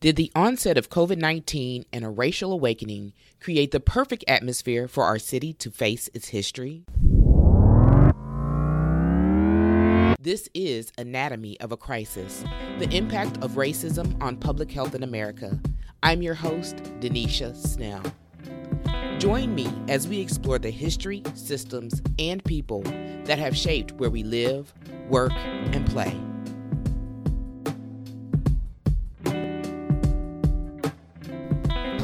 Did the onset of COVID 19 and a racial awakening create the perfect atmosphere for our city to face its history? This is Anatomy of a Crisis The Impact of Racism on Public Health in America. I'm your host, Denesha Snell. Join me as we explore the history, systems, and people that have shaped where we live, work, and play.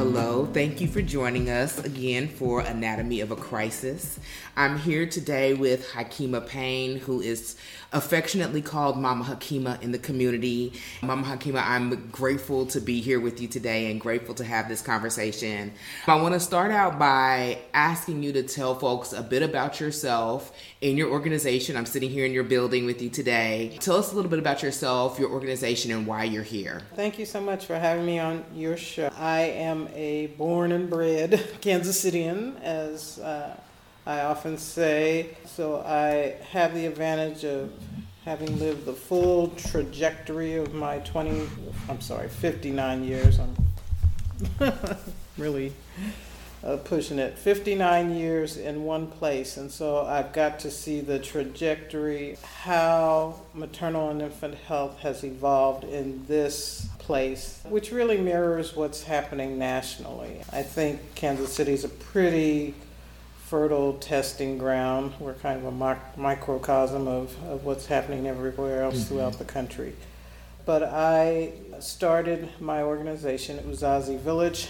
Hello, thank you for joining us again for Anatomy of a Crisis. I'm here today with Hakima Payne, who is affectionately called Mama Hakima in the community. Mama Hakima, I'm grateful to be here with you today and grateful to have this conversation. I want to start out by asking you to tell folks a bit about yourself in your organization. I'm sitting here in your building with you today. Tell us a little bit about yourself, your organization, and why you're here. Thank you so much for having me on your show. I am a born and bred Kansas Cityan, as uh, I often say. So I have the advantage of having lived the full trajectory of my 20, I'm sorry, 59 years. I'm really uh, pushing it. 59 years in one place. And so I've got to see the trajectory, how maternal and infant health has evolved in this place, which really mirrors what's happening nationally. I think Kansas City is a pretty fertile testing ground. We're kind of a microcosm of, of what's happening everywhere else mm-hmm. throughout the country. But I started my organization, Uzazi Village,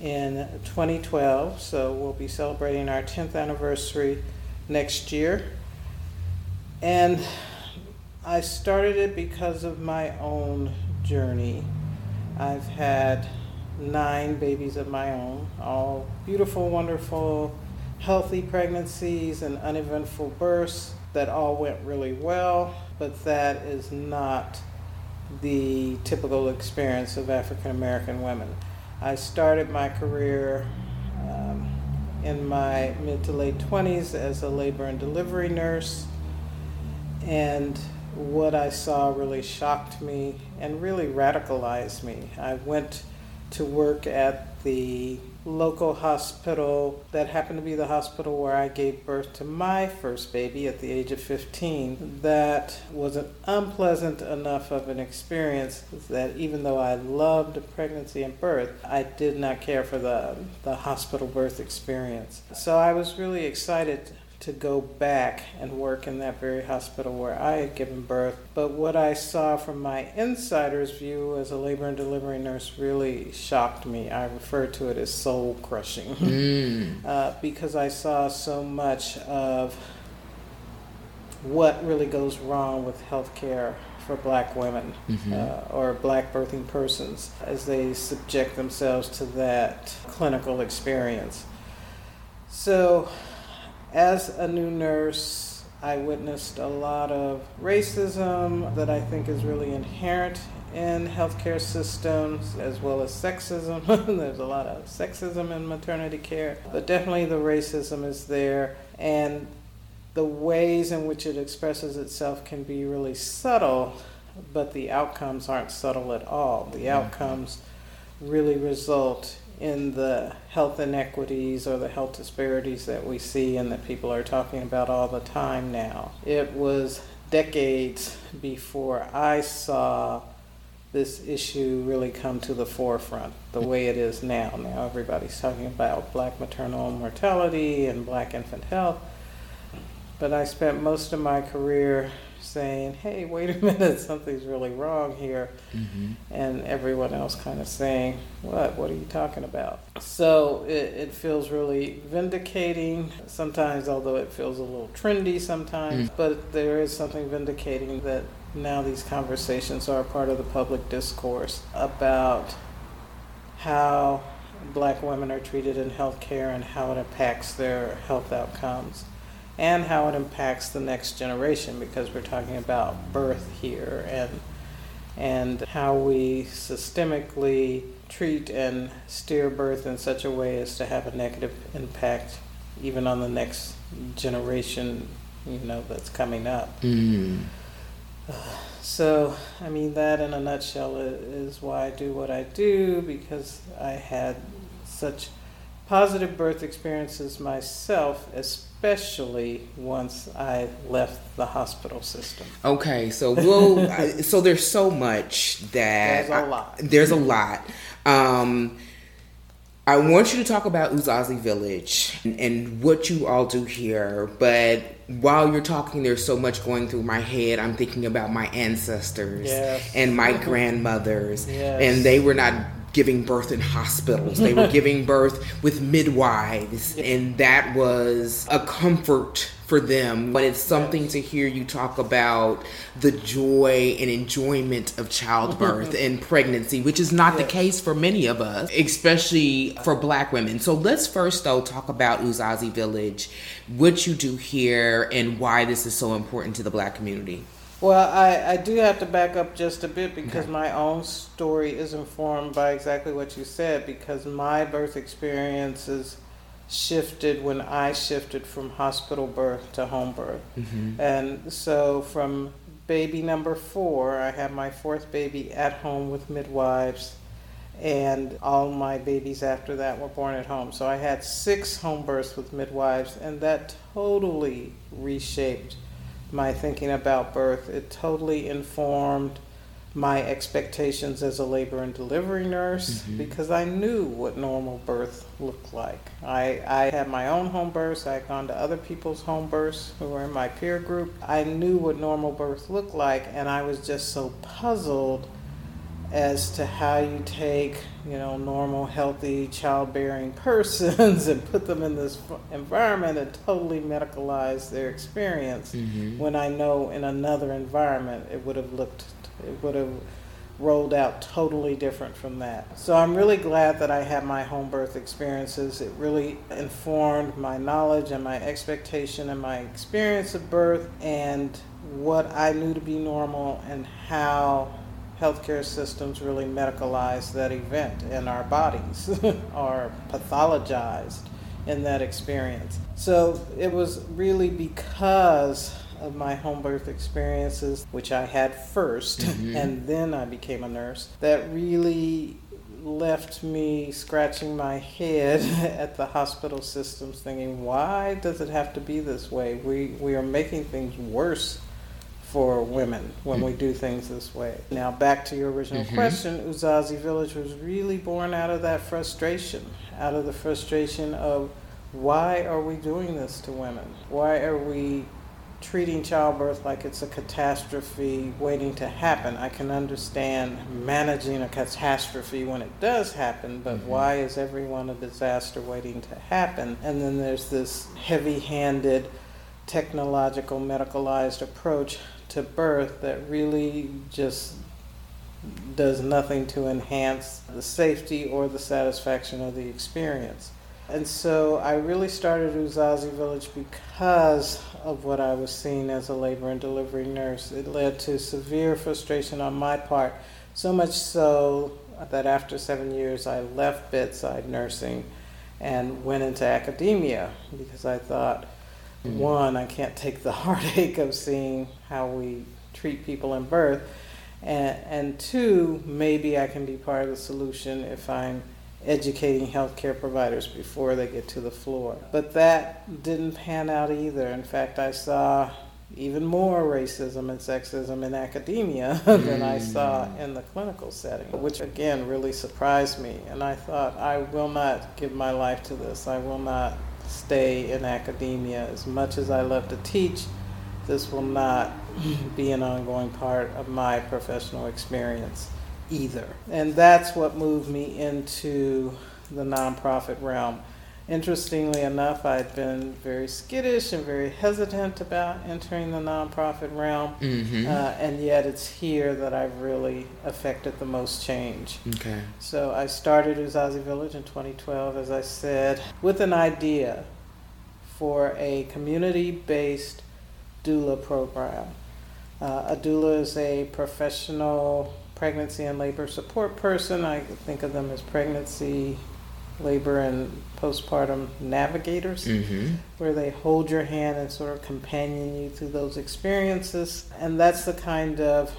in 2012. So we'll be celebrating our 10th anniversary next year. And I started it because of my own journey. I've had nine babies of my own, all beautiful, wonderful, healthy pregnancies and uneventful births that all went really well, but that is not the typical experience of African American women. I started my career um, in my mid to late 20s as a labor and delivery nurse, and what I saw really shocked me and really radicalized me. I went to work at the local hospital that happened to be the hospital where I gave birth to my first baby at the age of 15. That was an unpleasant enough of an experience that even though I loved pregnancy and birth, I did not care for the, the hospital birth experience. So I was really excited to go back and work in that very hospital where I had given birth. But what I saw from my insider's view as a labor and delivery nurse really shocked me. I refer to it as soul crushing mm. uh, because I saw so much of what really goes wrong with healthcare for black women mm-hmm. uh, or black birthing persons as they subject themselves to that clinical experience. So as a new nurse, I witnessed a lot of racism that I think is really inherent in healthcare systems, as well as sexism. There's a lot of sexism in maternity care, but definitely the racism is there. And the ways in which it expresses itself can be really subtle, but the outcomes aren't subtle at all. The mm-hmm. outcomes really result in the health inequities or the health disparities that we see and that people are talking about all the time now. It was decades before I saw this issue really come to the forefront the way it is now. Now everybody's talking about black maternal mortality and black infant health. But I spent most of my career saying, hey, wait a minute, something's really wrong here. Mm-hmm. And everyone else kind of saying, what? What are you talking about? So it, it feels really vindicating sometimes, although it feels a little trendy sometimes. Mm. But there is something vindicating that now these conversations are part of the public discourse about how black women are treated in healthcare and how it impacts their health outcomes and how it impacts the next generation because we're talking about birth here and and how we systemically treat and steer birth in such a way as to have a negative impact even on the next generation you know that's coming up mm. So, I mean, that in a nutshell is why I do what I do because I had such positive birth experiences myself, especially once I left the hospital system. Okay, so we'll, so there's so much that there's a lot. I, there's a lot. Um, I want you to talk about Uzazi Village and, and, what you all do here. But while you're talking, there's so much going through my head. I'm thinking about my ancestors yes. and my grandmothers, yes. and they were not giving birth in hospitals. They were giving birth with midwives, and that was a comfort for them. But it's something to hear you talk about the joy and enjoyment of childbirth mm-hmm. and pregnancy, which is not the case for many of us, especially for black women. So let's first, though, talk about Uzazi Village, what you do here, and why this is so important to the black community. Well, I, I do have to back up just a bit because okay. my own story is informed by exactly what you said because my birth experiences shifted when I shifted from hospital birth to home birth. Mm-hmm. And so from baby number four, I had my fourth baby at home with midwives, and all my babies after that were born at home. So I had six home births with midwives, and that totally reshaped my thinking about birth. It totally informed my expectations as a labor and delivery nurse mm-hmm. because I knew what normal birth looked like. I, I had my own home births, I had gone to other people's home births who were in my peer group. I knew what normal birth looked like, and I was just so puzzled as to how you take, you know, normal, healthy, childbearing persons and put them in this environment and totally medicalize their experience. Mm-hmm. When I know in another environment it would have looked, it would have rolled out totally different from that. So I'm really glad that I had my home birth experiences. It really informed my knowledge and my expectation and my experience of birth and what I knew to be normal and how healthcare systems really medicalize that event and our bodies are pathologized in that experience. So it was really because of my home birth experiences, which I had 1st mm-hmm. and then I became a nurse, that really left me scratching my head at the hospital systems thinking, why does it have to be this way? We, we are making things worse for women when we do things this way. Now, back to your original mm-hmm. question, Uzazi Village was really born out of that frustration, out of the frustration of why are we doing this to women? Why are we treating childbirth like it's a catastrophe waiting to happen? I can understand managing a catastrophe when it does happen, but mm-hmm. why is everyone a disaster waiting to happen? And then there's this heavy handed, technological, medicalized approach to birth that really just does nothing to enhance the safety or the satisfaction of the experience. And so I really started Uzazi Village because of what I was seeing as a labor and delivery nurse. It led to severe frustration on my part, so much so that after seven years I left bedside nursing and went into academia because I thought Mm-hmm. One, I can't take the heartache of seeing how we treat people in birth. And, and two, maybe I can be part of the solution if I'm educating healthcare providers before they get to the floor. But that didn't pan out either. In fact, I saw even more racism and sexism in academia than I saw mm. in the clinical setting, which again really surprised me. And I thought, I will not give my life to this. I will not stay in academia. As much as I love to teach, this will not be an ongoing part of my professional experience either. And that's what moved me into the nonprofit realm. Interestingly enough, I'd been very skittish and very hesitant about entering the nonprofit realm, mm-hmm. uh, and yet it's here that I've really affected the most change. Okay. So I started Uzazi Village in 2012, as I said, with an idea for a community-based doula program. Uh, a doula is a professional pregnancy and labor support person. I think of them as pregnancy labor and postpartum navigators, Mm-hmm. where they hold your hand and sort of companion you through those experiences. And that's the kind of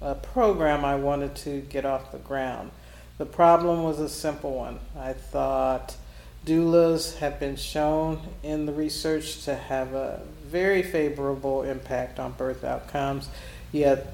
uh, program I wanted to get off the ground. The problem was a simple one. I thought doulas have been shown in the research to have a very favorable impact on birth outcomes, yet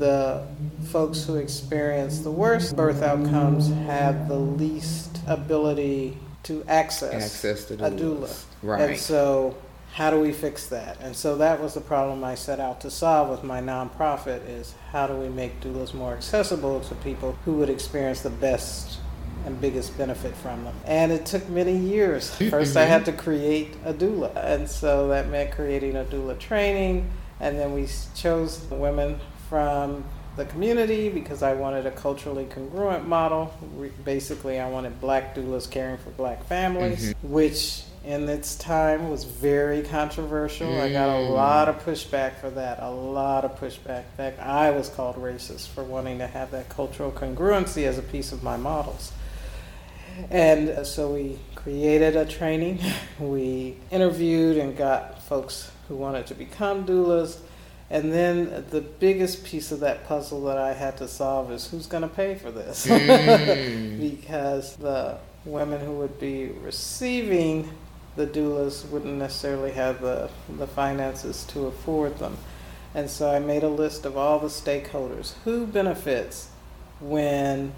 the folks who experience the worst birth outcomes have the least ability to access, Access to a doula. Right. And so, how do we fix that? And so that was the problem I set out to solve with my nonprofit: is how do we make doulas more accessible to people who would experience the best and biggest benefit from them? And it took many years. First, I had to create a doula, and so that meant creating a doula training. And then we chose the women from the community because I wanted a culturally congruent model. Re- Basically, I wanted black doulas caring for black families, which in its time was very controversial. I got a Mm. lot of pushback for that, a lot of pushback. In fact, I was called racist for wanting to have that cultural congruency as a piece of my models. And uh, so we created a training. We interviewed and got folks who wanted to become doulas. And then the biggest piece of that puzzle that I had to solve is who's going to pay for this? Mm. because the women who would be receiving the doulas wouldn't necessarily have the, the finances to afford them. And so I made a list of all the stakeholders. Who benefits when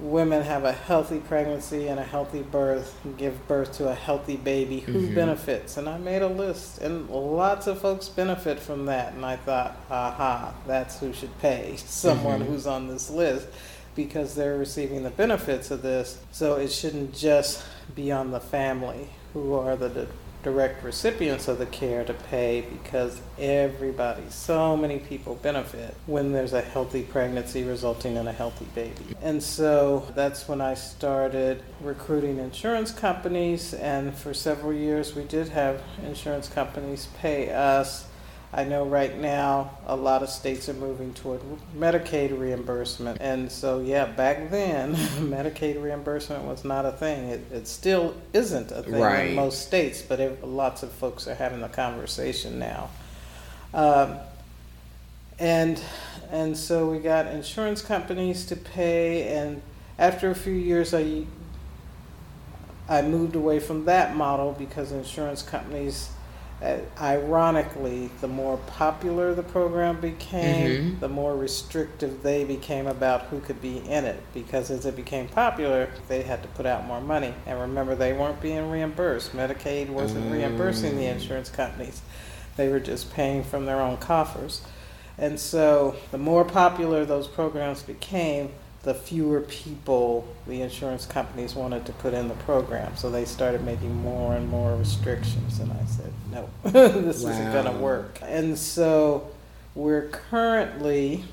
women have a healthy pregnancy and a healthy birth, and give birth to a healthy baby? Who Mhm. benefits? And I made a list, and lots of folks benefit from that. And I thought, aha, that's who should pay someone Mhm. who's on this list because they're receiving the benefits of this. So it shouldn't just be on the family who are the di- direct recipients of the care to pay because everybody, so many people benefit when there's a healthy pregnancy resulting in a healthy baby. And so that's when I started recruiting insurance companies, and for several years we did have insurance companies pay us. I know right now a lot of states are moving toward Medicaid reimbursement. And so, yeah, back then, Medicaid reimbursement was not a thing. It, it still isn't a thing Right. in most states, but it, lots of folks are having the conversation now. Um, and and so we got insurance companies to pay, and after a few years, I I moved away from that model because insurance companies, uh, ironically, the more popular the program became, Mhm. the more restrictive they became about who could be in it. Because as it became popular, they had to put out more money. And remember, they weren't being reimbursed. Medicaid wasn't reimbursing the Mm. insurance companies, they were just paying from their own coffers. And so, the more popular those programs became, the fewer people the insurance companies wanted to put in the program. So they started making more and more restrictions. And I said, no, this isn't going to work. And so we're currently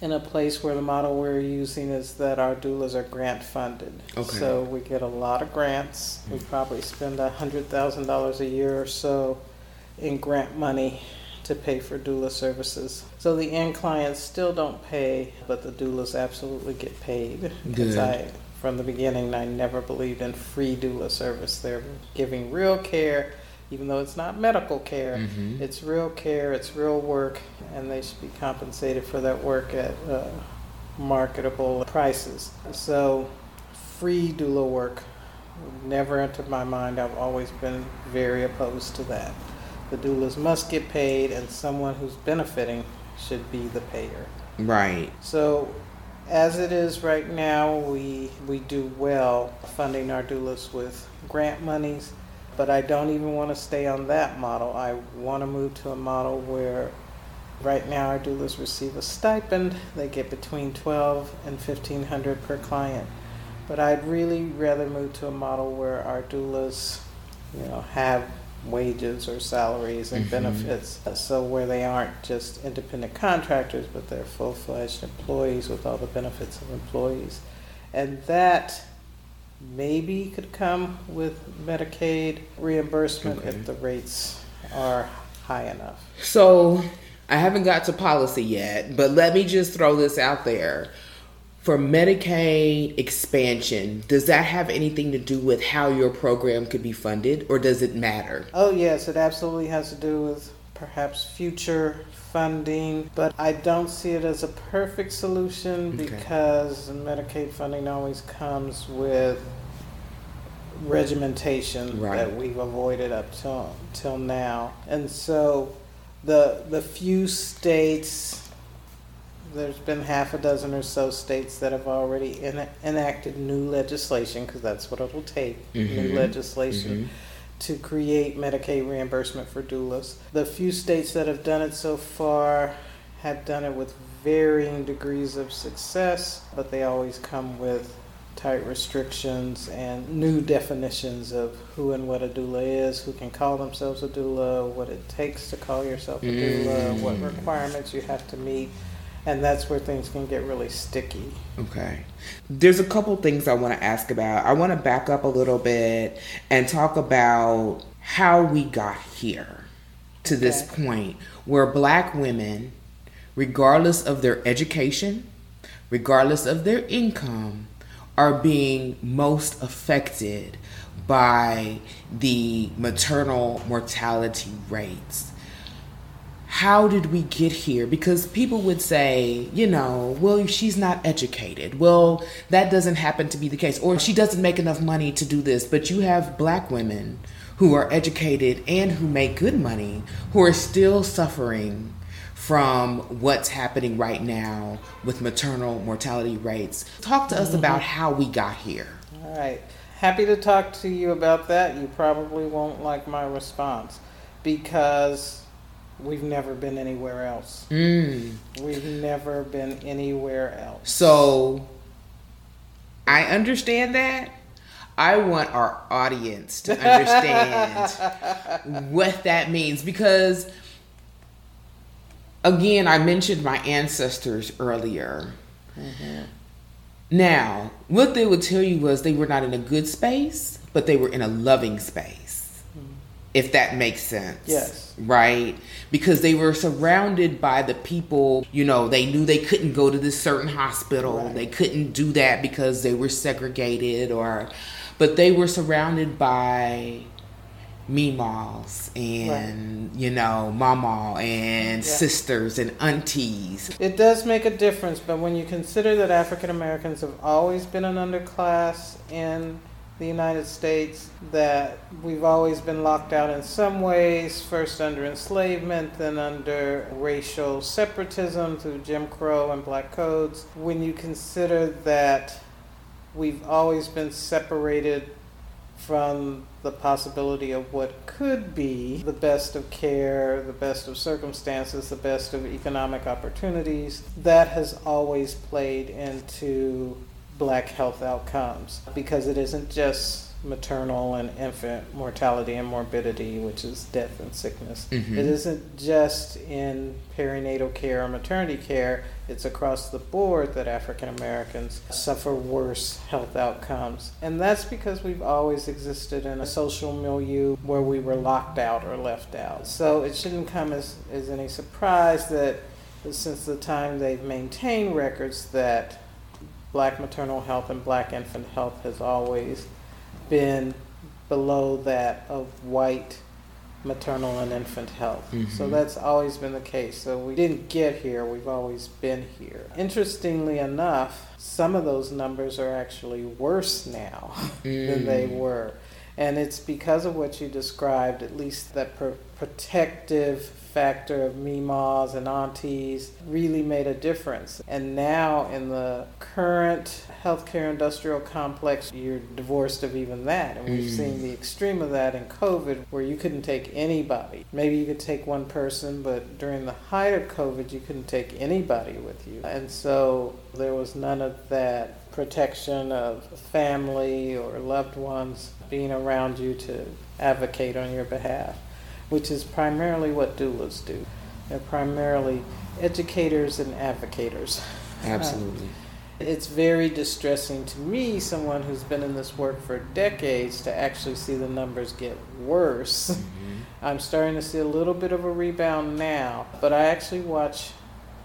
in a place where the model we're using is that our doulas are grant funded. Okay. So we get a lot of grants. We hmm. probably spend $100,000 a year or so in grant money to pay for doula services. So the end clients still don't pay, but the doulas absolutely get paid. Because. I, from the beginning, I never believed in free doula service. They're giving real care, even though it's not medical care. Mhm. It's real care, it's real work, and they should be compensated for that work at uh, marketable prices. So, free doula work never entered my mind. I've always been very opposed to that. The doulas must get paid, and someone who's benefiting should be the payer. Right. So, as it is right now, we we do well funding our doulas with grant monies, but I don't even want to stay on that model. I want to move to a model where right now our doulas receive a stipend. They get between 12 and 1500 per client. But I'd really rather move to a model where our doulas, you know, have wages or salaries and Mhm. benefits. So where they aren't just independent contractors, but they're full-fledged employees with all the benefits of employees. And that maybe could come with Medicaid reimbursement Okay. if the rates are high enough. So I haven't got to policy yet, but let me just throw this out there. For Medicaid expansion, does that have anything to do with how your program could be funded or does it matter? Oh, yes, it absolutely has to do with perhaps future funding, but I don't see it as a perfect solution Okay. because Medicaid funding always comes with regimentation Right. that we've avoided up till till now. And so the the few states there's been half a dozen or so states that have already en- enacted new legislation because that's what it'll take new Mhm. legislation to create Medicaid reimbursement for doulas. The few states that have done it so far have done it with varying degrees of success, but they always come with tight restrictions and new definitions of who and what a doula is, who can call themselves a doula, what it takes to call yourself a doula, what Mm. requirements you have to meet. And that's where things can get really sticky. Okay. There's a couple things I want to ask about. I want to back up a little bit and talk about how we got here to this point where black women, regardless of their education, regardless of their income, are being most affected by the maternal mortality rates how did we get here? Because people would say, you know, well, she's not educated. Well, that doesn't happen to be the case. Or she doesn't make enough money to do this. But you have black women who are educated and who make good money who are still suffering from what's happening right now with maternal mortality rates. Talk to us about mm-hmm. how we got here. All right. Happy to talk to you about that. You probably won't like my response because we've never been anywhere else. Mm. We've never been anywhere else. So I understand that. I want our audience to understand what that means because again, I mentioned my ancestors earlier. Now, what they would tell you was they were not in a good space, but they were in a loving space. If that makes sense. Yes. Right? Because they were surrounded by the people, you know, they knew they couldn't go to this certain hospital. Right. They couldn't do that because they were segregated or but they were surrounded by meemaws and you know mama and Yeah. sisters and aunties It does make a difference, but when you consider that African Americans have always been an underclass in the United States, that we've always been locked out in some ways, first under enslavement, then under racial separatism through Jim Crow and black codes, when you consider that we've always been separated from the possibility of what could be the best of care, the best of circumstances, the best of economic opportunities, that has always played into black health outcomes because it isn't just maternal and infant mortality and morbidity, which is death and sickness. Mhm. It isn't just in perinatal care or maternity care, it's across the board that African Americans suffer worse health outcomes. And that's because we've always existed in a social milieu where we were locked out or left out. So it shouldn't come as, as any surprise that since the time they've maintained records that black maternal health and black infant health has always been below that of white maternal and infant health. So Mhm. that's always been the case. So we didn't get here, we've always been here. Interestingly enough, some of those numbers are actually worse now than they Mm. were. And it's because of what you described, at least that pro- protective factor of meemaws and aunties really made a difference. And now, in the current healthcare industrial complex, you're divorced of even that. And we've Mm. seen the extreme of that in COVID, where you couldn't take anybody. Maybe you could take one person, but during the height of COVID, you couldn't take anybody with you. And so there was none of that protection of family or loved ones being around you to advocate on your behalf, which is primarily what doulas do. They're primarily educators and advocators. absolutely It's very distressing to me, someone who's been in this work for decades, to actually see the numbers get worse. Mhm. I'm starting to see a little bit of a rebound now, but I actually watch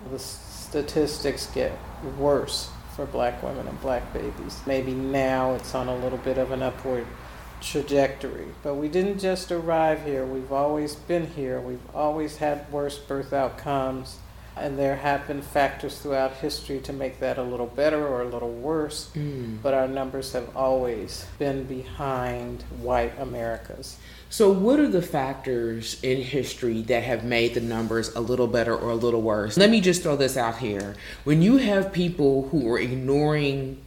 the statistics get worse for black women and black babies. Maybe now it's on a little bit of an upward trajectory. But we didn't just arrive here, we've always been here, we've always had worse birth outcomes. And there have been factors throughout history to make that a little better or a little worse, mm. but our numbers have always been behind white America's. So, what are the factors in history that have made the numbers a little better or a little worse? Let me just throw this out here. When you have people who are ignoring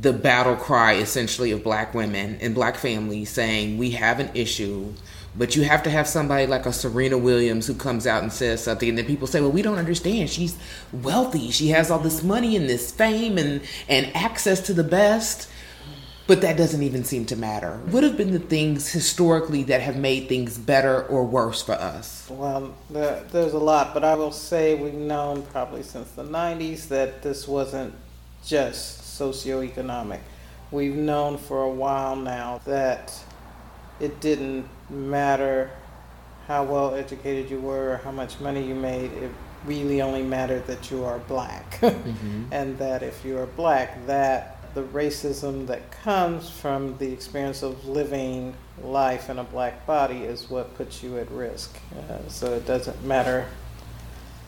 the battle cry essentially of black women and black families saying we have an issue but you have to have somebody like a Serena Williams who comes out and says something, and then people say, "Well, we don't understand. She's wealthy. She has all this money and this fame and and access to the best." But that doesn't even seem to matter. What have been the things historically that have made things better or worse for us? Well, there's a lot, but I will say we've known probably since the 90s that this wasn't just socioeconomic. We've known for a while now that it didn't matter how well educated you were or how much money you made. It really only mattered that you are black. mm-hmm. And that if you are black, that the racism that comes from the experience of living life in a black body is what puts you at risk. Uh, so it doesn't matter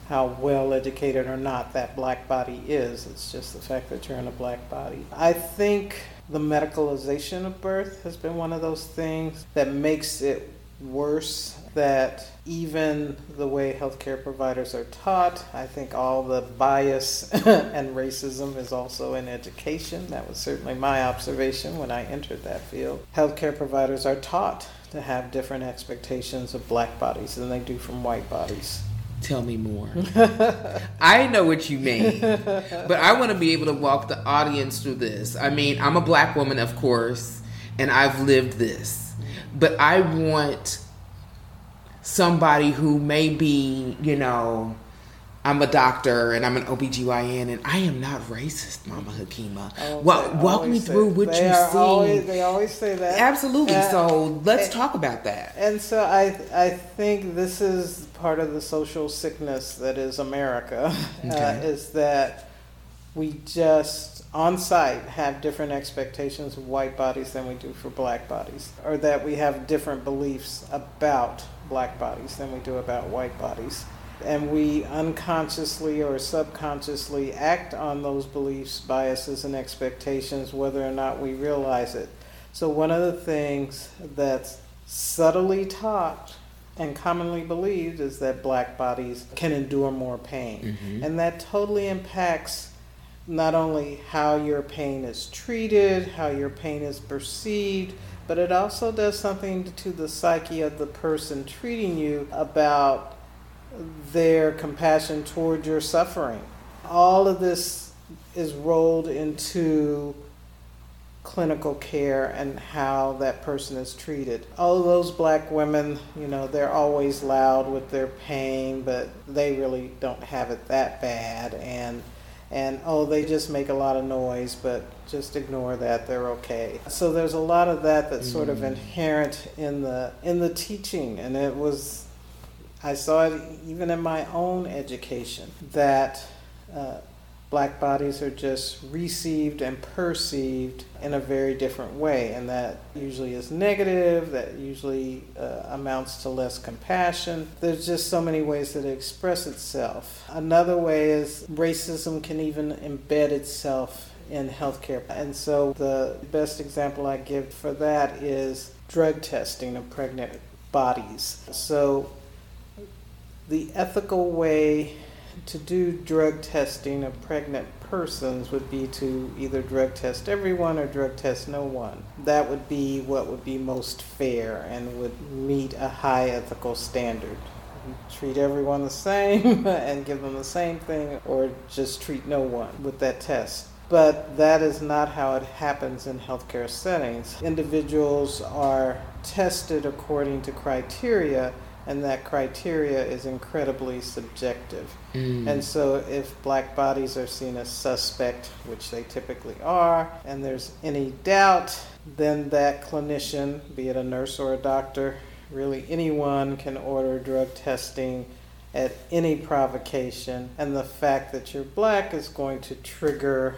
how well educated or not that black body is. It's just the fact that you're in a black body. I think the medicalization of birth has been one of those things that makes it worse that even the way healthcare providers are taught, I think all the bias and racism is also in education. That was certainly my observation when I entered that field. Healthcare providers are taught to have different expectations of black bodies than they do from white bodies. Tell me more. I know what you mean, but I want to be able to walk the audience through this. I mean, I'm a black woman, of course, and I've lived this, but I want somebody who may be, you know, I'm a doctor and I'm an OBGYN and I am not racist, Mama Hakima. Oh, well, walk me through what you see. Always, they always say that. Absolutely. Uh, so let's and, talk about that. And so I, I think this is part of the social sickness that is America, uh, okay. uh, is that we just on sight have different expectations of white bodies than we do for black bodies, or that we have different beliefs about black bodies than we do about white bodies and we unconsciously or subconsciously act on those beliefs, biases, and expectations whether or not we realize it. So, one of the things that's subtly taught and commonly believed is that black bodies can endure more pain. Mm-hmm. And that totally impacts not only how your pain is treated, how your pain is perceived, but it also does something to the psyche of the person treating you about their compassion toward your suffering. All of this is rolled into clinical care and how that person is treated. All those black women, you know, they're always loud with their pain, but they really don't have it that bad and and oh they just make a lot of noise but just ignore that they're okay so there's a lot of that that's mm. sort of mm. inherent in the in the teaching and it was I saw it even in my own education that uh, black bodies are just received and perceived in a very different way, and that usually is negative, that usually uh, amounts to less compassion. There's just so many ways that it expresses itself. Another way is racism can even embed itself in healthcare. And so the best example I give for that is drug testing of pregnant bodies. So the ethical way to do drug testing of pregnant persons would be to either drug test everyone or drug test no one. That would be what would be most fair and would meet a high ethical standard. Treat everyone the same and give them the same thing, or just treat no one with that test. But that is not how it happens in healthcare settings. Individuals are tested according to criteria and that criteria is incredibly subjective. Mm. And so, if black bodies are seen as suspect, which they typically are, and there's any doubt, then that clinician, be it a nurse or a doctor, really anyone can order drug testing at any provocation, and the fact that you're black is going to trigger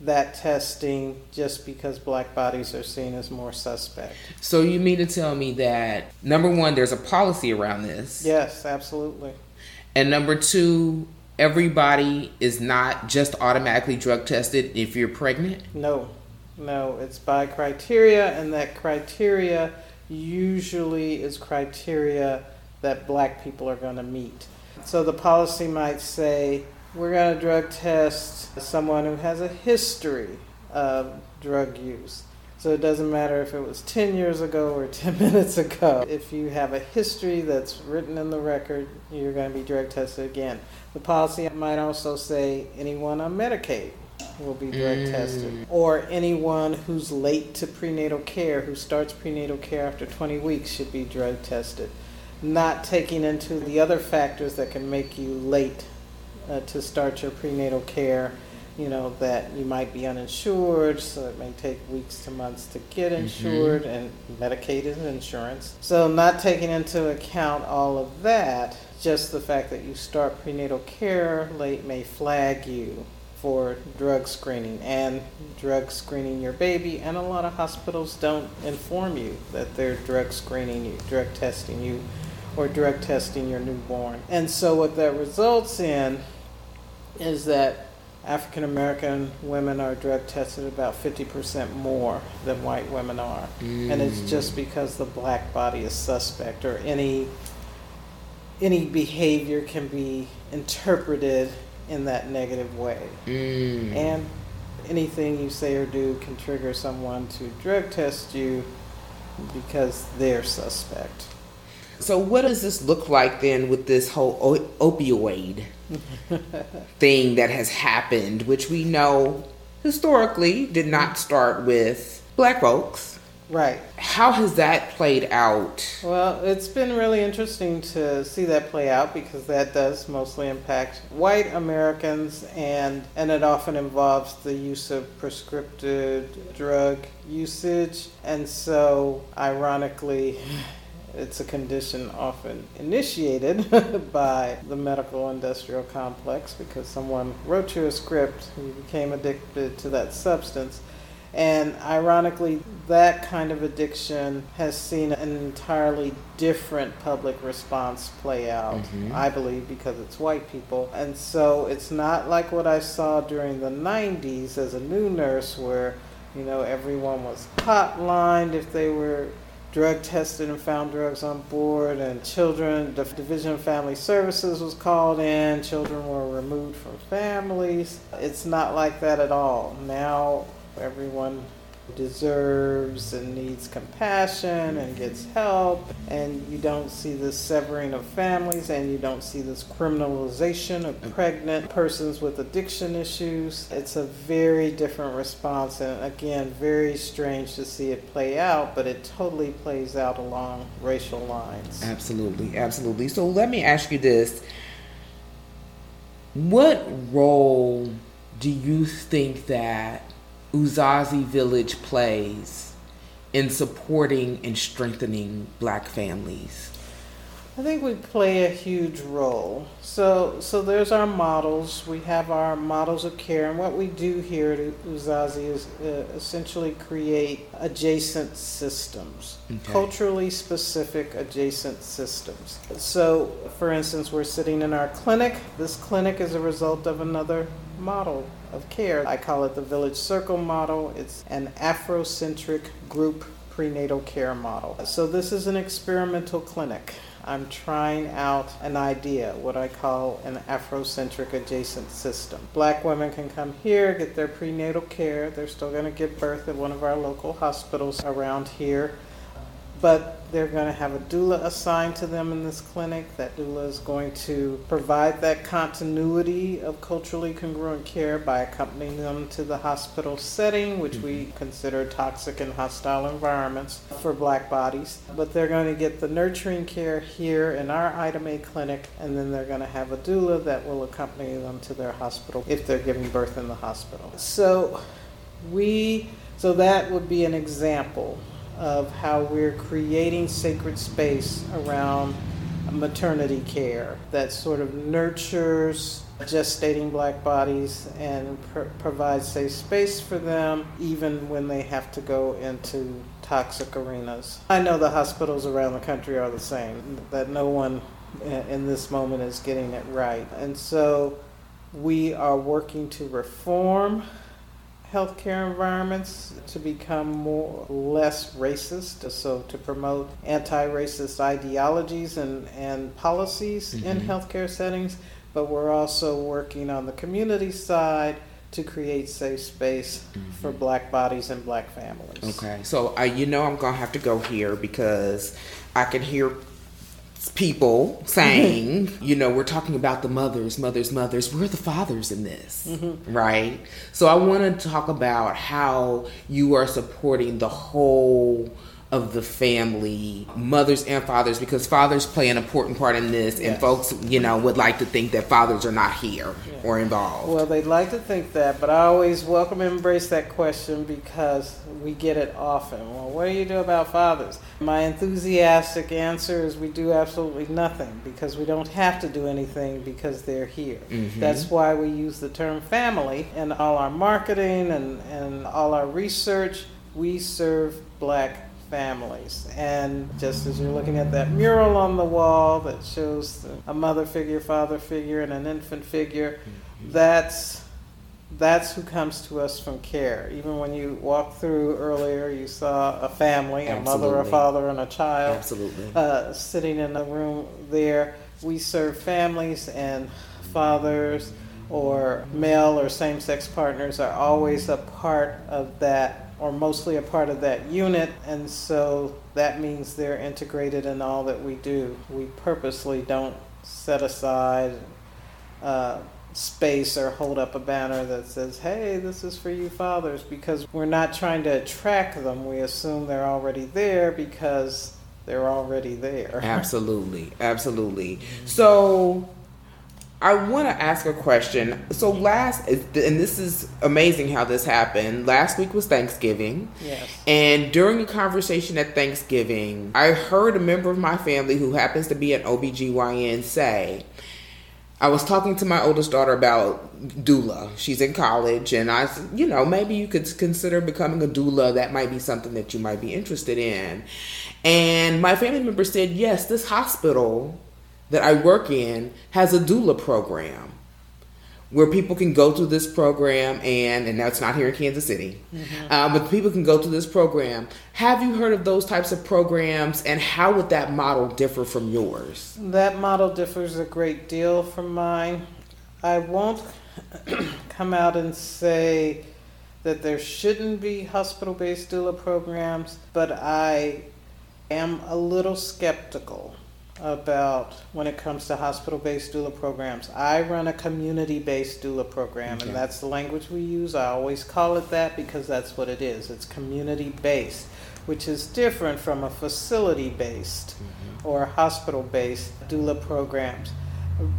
that testing just because black bodies are seen as more suspect. So you mean to tell me that number one, there's a policy around this? Yes, absolutely. And number two, everybody is not just automatically drug tested if you're pregnant? No, no, it's by criteria, and that criteria usually is criteria that black people are going to meet. So the policy might say, we're going to drug test someone who has a history of drug use. So it doesn't matter if it was 10 years ago or 10 minutes ago. If you have a history that's written in the record, you're going to be drug tested again. The policy might also say anyone on Medicaid will be drug mm. tested, or anyone who's late to prenatal care, who starts prenatal care after 20 weeks, should be drug tested. Not taking into the other factors that can make you late uh, to start your prenatal care. You know, that you might be uninsured, so it may take weeks to months to get mm-hmm. insured, mm-hmm. and Medicaid is insurance. So, not taking into account all of that, just the fact that you start prenatal care late may flag you for drug screening and drug screening your baby. And a lot of hospitals don't inform you that they're drug screening you, drug testing you, or drug testing your newborn. And so, what that results in is that African American women are drug tested about 50% more than white women are. Mm. And it's mm. just because the black body is suspect or any any behavior can be interpreted in that negative way. Mm. And anything you say or do can trigger someone to drug test you because they're suspect. So, what does this look like then with this whole opioid thing that has happened, which we know historically did not mm-hmm. start with black folks? Right. How has that played out? Well, it's been really interesting to see that play out because that does mostly impact white Americans and and it often involves the use of prescriptive drug usage. And so ironically it's a condition often initiated by the medical industrial complex because someone wrote you a script, you became addicted to that substance and ironically, that kind of addiction has seen an entirely different public response play out, mm-hmm. I believe, because it's white people. And so it's not like what I saw during the 90s as a new nurse, where, you know, everyone was hotlined if they were drug tested and found drugs on board, and children, the Division of Family Services was called in, children were removed from families. It's not like that at all. Now, everyone deserves and needs compassion and gets help and you don't see this severing of families and you don't see this criminalization of pregnant persons with addiction issues. It's a very different response and again very strange to see it play out but it totally plays out along racial lines. Absolutely absolutely. So let me ask you this. What role do you think that Uzazi Village plays in supporting and strengthening black families? I think we play a huge role. So, so there's our models. We have our models of care, and what we do here at Uzazi is uh, essentially create adjacent systems, okay. culturally specific adjacent systems. So, for instance, we're sitting in our clinic. This clinic is a result of another model of care. I call it the Village Circle model. It's an Afrocentric group prenatal care model. So, this is an experimental clinic. I'm trying out an idea, what I call an Afrocentric adjacent system. Black women can come here, get their prenatal care. They're still going to give birth at one of our local hospitals around here but they're going to have a doula assigned to them in this clinic. That doula is going to provide that continuity of culturally congruent care by accompanying them to the hospital setting, which we mm-hmm. consider toxic and hostile environments for black bodies. But they're going to get the nurturing care here in our Item A clinic, and then they're going to have a doula that will accompany them to their hospital if they're giving birth in the hospital. So we so that would be an example of how we're creating sacred space around maternity care that sort of nurtures gestating black bodies and pr- provides safe space for them even when they have to go into toxic arenas. I know the hospitals around the country are the same, that no one in this moment is getting it right. And so we are working to reform healthcare environments to become more less racist, so to promote anti-racist ideologies and, and policies mm-hmm. in healthcare settings, but we're also working on the community side to create safe space mm-hmm. for black bodies and black families. Okay, so I, you know I'm gonna have to go here because I can hear people saying, you know, we're talking about the mothers, mothers, mothers. We're the fathers in this, mm-hmm. right? So I want to talk about how you are supporting the whole of the family, mothers and fathers, because fathers play an important part in this, yes. and folks, you know, would like to think that fathers are not here yeah. or involved. Well, they'd like to think that, but I always welcome and embrace that question because we get it often. Well, what do you do about fathers? My enthusiastic answer is we do absolutely nothing because we don't have to do anything because they're here. Mm-hmm. That's why we use the term family in all our marketing and, and all our research. We serve black families. And just as you're looking at that mural on the wall that shows a mother figure, father figure, and an infant figure, that's that's who comes to us from care. Even when you walked through earlier, you saw a family, Absolutely. a mother, a father, and a child. Absolutely. Uh, sitting in a room there. We serve families and fathers or male or same sex partners are always a part of that or mostly a part of that unit, and so that means they're integrated in all that we do. We purposely don't set aside uh, space or hold up a banner that says, hey, this is for you fathers, because we're not trying to attract them. We assume they're already there because they're already there. Absolutely, absolutely. So, I want to ask a question. So last, and this is amazing how this happened. Last week was Thanksgiving. Yes. And during a conversation at Thanksgiving, I heard a member of my family who happens to be an OBGYN say, I was talking to my oldest daughter about doula. She's in college, and I said, you know, maybe you could consider becoming a doula. That might be something that you might be interested in. And my family member said, yes, this hospital that I work in has a doula program where people can go through this program and and now it's not here in Kansas City, mm-hmm. uh, but people can go through this program. Have you heard of those types of programs, and how would that model differ from yours? That model differs a great deal from mine. I won't come out and say that there shouldn't be hospital-based doula programs, but I am a little skeptical about when it comes to hospital based doula programs. I run a community based doula program, okay. and that's the language we use. I always call it that because that's what it is it's community based, which is different from a facility based mm-hmm. or hospital based doula programs.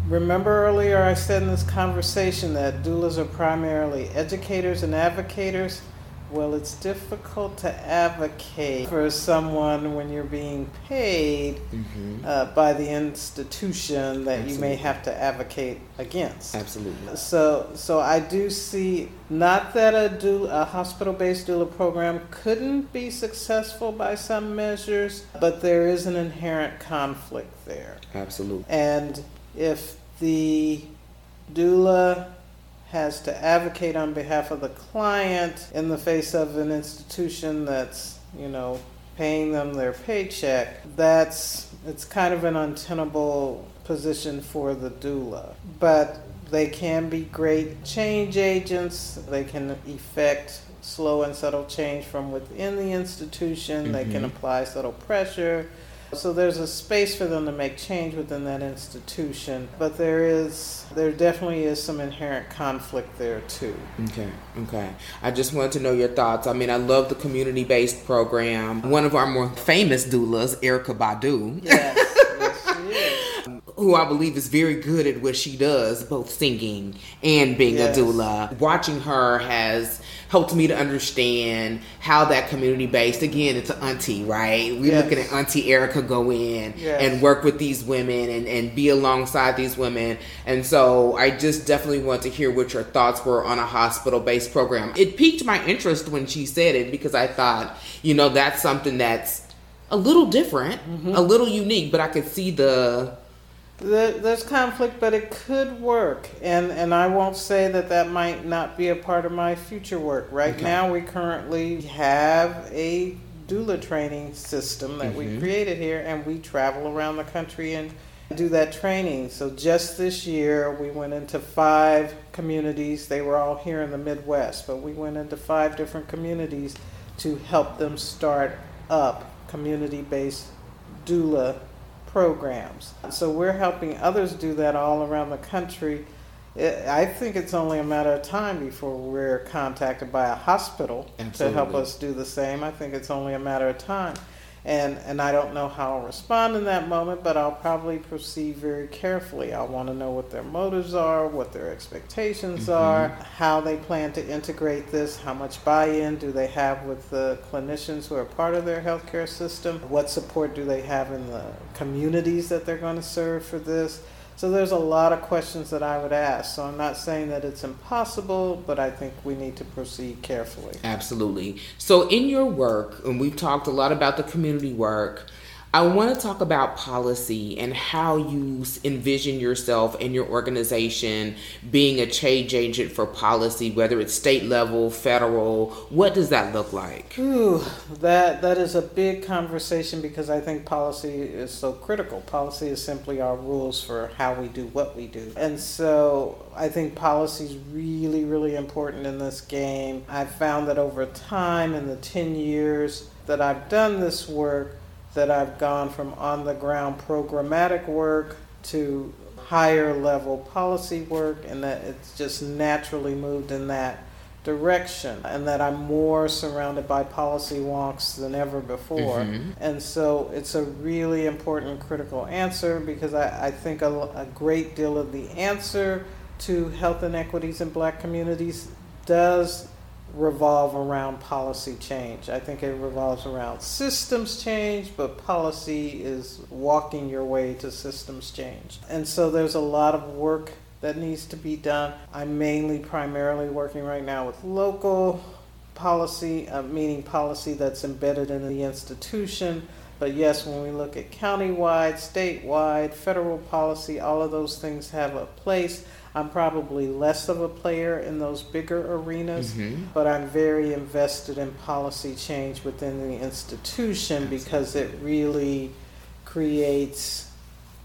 Remember earlier I said in this conversation that doulas are primarily educators and advocators? Well, it's difficult to advocate for someone when you're being paid mm-hmm. uh, by the institution that Absolutely. you may have to advocate against. Absolutely. So, so I do see not that a, doula, a hospital-based doula program couldn't be successful by some measures, but there is an inherent conflict there. Absolutely. And if the doula has to advocate on behalf of the client in the face of an institution that's, you know, paying them their paycheck, that's it's kind of an untenable position for the doula. But they can be great change agents. They can effect slow and subtle change from within the institution. Mm-hmm. They can mm-hmm. apply subtle pressure. So there's a space for them to make change within that institution, but there is there definitely is some inherent conflict there too. Okay, okay. I just wanted to know your thoughts. I mean, I love the community-based program. One of our more famous doulas, Erykah Badu. Yes. yes who who I believe is very good at what she does, both singing and being yes. a doula. Watching her has helped me to understand how that community based again it's an auntie right we're yes. looking at auntie Erykah go in yes. and work with these women and, and be alongside these women and so i just definitely want to hear what your thoughts were on a hospital based program it piqued my interest when she said it because i thought you know that's something that's a little different mm-hmm. a little unique but i could see the there's conflict, but it could work, and and I won't say that that might not be a part of my future work. Right okay. now, we currently have a doula training system that mm-hmm. we created here, and we travel around the country and do that training. So just this year, we went into five communities. They were all here in the Midwest, but we went into five different communities to help them start up community-based doula programs. So we're helping others do that all around the country. I think it's only a matter of time before we're contacted by a hospital Absolutely. to help us do the same. I think it's only a matter of time and and I don't know how I'll respond in that moment, but I'll probably proceed very carefully. I want to know what their motives are, what their expectations mm-hmm. are, how they plan to integrate this, how much buy-in do they have with the clinicians who are part of their healthcare system, what support do they have in the communities that they're going to serve for this so there's a lot of questions that I would ask. So I'm not saying that it's impossible, but I think we need to proceed carefully. Absolutely. So in your work, and we've talked a lot about the community work, I want to talk about policy and how you envision yourself and your organization being a change agent for policy, whether it's state level, federal. What does that look like? Ooh, that that is a big conversation because I think policy is so critical. Policy is simply our rules for how we do what we do, and so I think policy is really, really important in this game. I've found that over time, in the ten years that I've done this work that I've gone from on the ground programmatic work to higher level policy work, and that it's just naturally moved in that direction, and that I'm more surrounded by policy wonks than ever before. Mm-hmm. And so it's a really important critical answer because I, I think a, a great deal of the answer to health inequities in black communities does revolve around policy change. I think it revolves around systems change, but policy is walking your way to systems change. And so there's a lot of work that needs to be done. I'm mainly primarily working right now with local policy, uh, meaning policy that's embedded in the institution. But yes, when we look at countywide, statewide, federal policy, all of those things have a place. I'm probably less of a player in those bigger arenas, mm-hmm. but I'm very invested in policy change within the institution because it really creates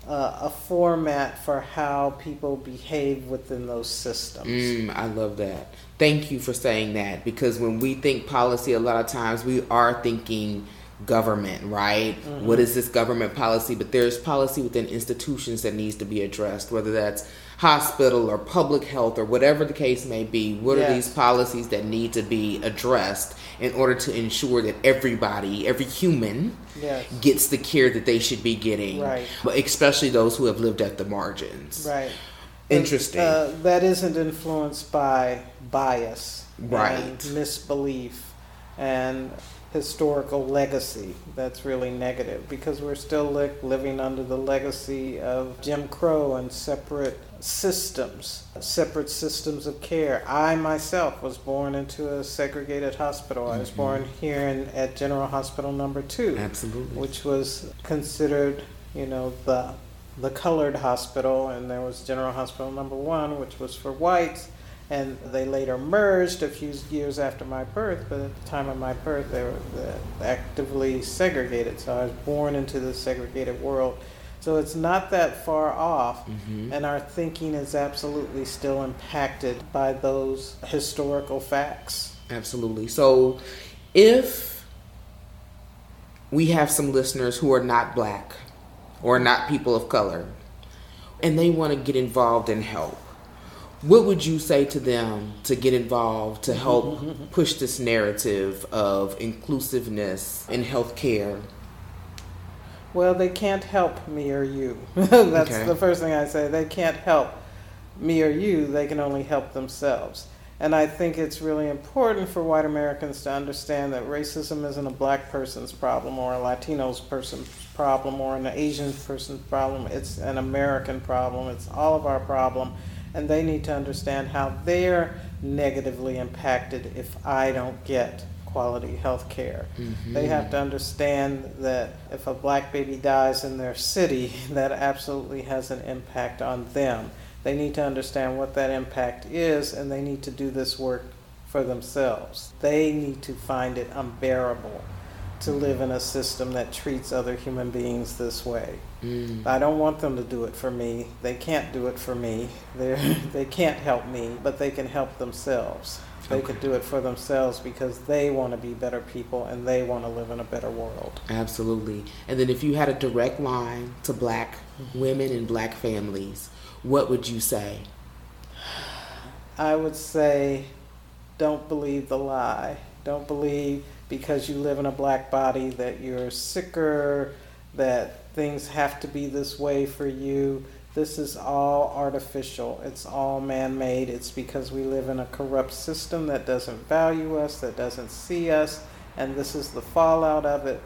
uh, a format for how people behave within those systems. Mm, I love that. Thank you for saying that because when we think policy, a lot of times we are thinking government, right? Mm-hmm. What is this government policy? But there's policy within institutions that needs to be addressed, whether that's hospital or public health or whatever the case may be. What yes. are these policies that need to be addressed in order to ensure that everybody, every human, yes. gets the care that they should be getting, right. especially those who have lived at the margins. Right. Interesting. Uh, that isn't influenced by bias, right? Misbelief, and historical legacy that's really negative because we're still li- living under the legacy of Jim Crow and separate systems, separate systems of care. I myself was born into a segregated hospital. I was mm-hmm. born here in, at General Hospital Number Two, absolutely, which was considered, you know, the the colored hospital, and there was General Hospital Number One, which was for whites and they later merged a few years after my birth, but at the time of my birth, they were actively segregated. So I was born into the segregated world. So it's not that far off, mm-hmm. and our thinking is absolutely still impacted by those historical facts. Absolutely. So if we have some listeners who are not black or not people of color, and they want to get involved and help, what would you say to them to get involved to help push this narrative of inclusiveness in healthcare? Well, they can't help me or you. That's Okay. the first thing I say. They can't help me or you, they can only help themselves. And I think it's really important for white Americans to understand that racism isn't a black person's problem or a Latino's person's problem or an Asian person's problem. It's an American problem. It's all of our problem. And they need to understand how they're negatively impacted if I don't get quality health care. Mm-hmm. They have to understand that if a black baby dies in their city, that absolutely has an impact on them. They need to understand what that impact is, and they need to do this work for themselves. They need to find it unbearable to live in a system that treats other human beings this way. Mm. I don't want them to do it for me. They can't do it for me. They're, they can't help me, but they can help themselves. They could do it for themselves because they want to be better people and they want to live in a better world. Absolutely. And then if you had a direct line to black mm-hmm. women and black families, what would you say? I would say don't believe the lie. Don't believe because you live in a black body that you're sicker, that things have to be this way for you. This is all artificial. It's all man made. It's because we live in a corrupt system that doesn't value us, that doesn't see us, and this is the fallout of it.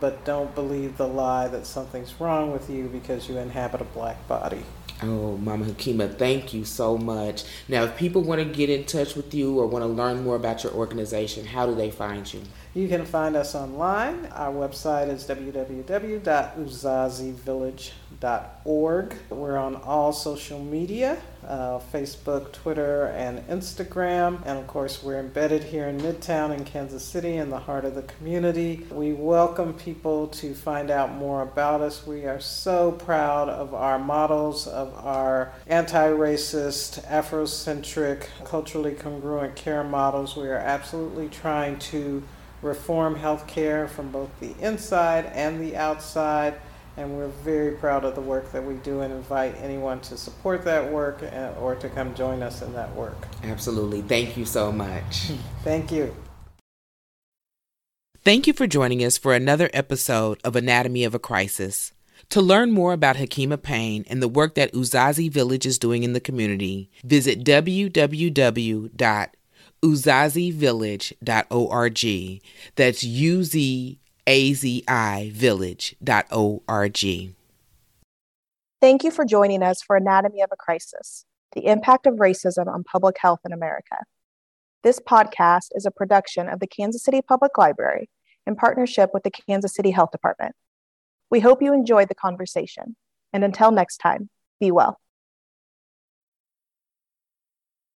But don't believe the lie that something's wrong with you because you inhabit a black body. Oh, Mama Hakima, thank you so much. Now, if people want to get in touch with you or want to learn more about your organization, how do they find you? You can find us online. Our website is www.uzazivillage.org. We're on all social media uh, Facebook, Twitter, and Instagram. And of course, we're embedded here in Midtown in Kansas City in the heart of the community. We welcome people to find out more about us. We are so proud of our models, of our anti racist, Afrocentric, culturally congruent care models. We are absolutely trying to reform healthcare from both the inside and the outside. And we're very proud of the work that we do and invite anyone to support that work uh, or to come join us in that work. Absolutely. Thank you so much. Thank you. Thank you for joining us for another episode of Anatomy of a Crisis. To learn more about Hakima Payne and the work that Uzazi Village is doing in the community, visit www.uzazivillage.org. That's U Z A Z I village.org. Thank you for joining us for Anatomy of a Crisis The Impact of Racism on Public Health in America. This podcast is a production of the Kansas City Public Library in partnership with the Kansas City Health Department. We hope you enjoyed the conversation, and until next time, be well.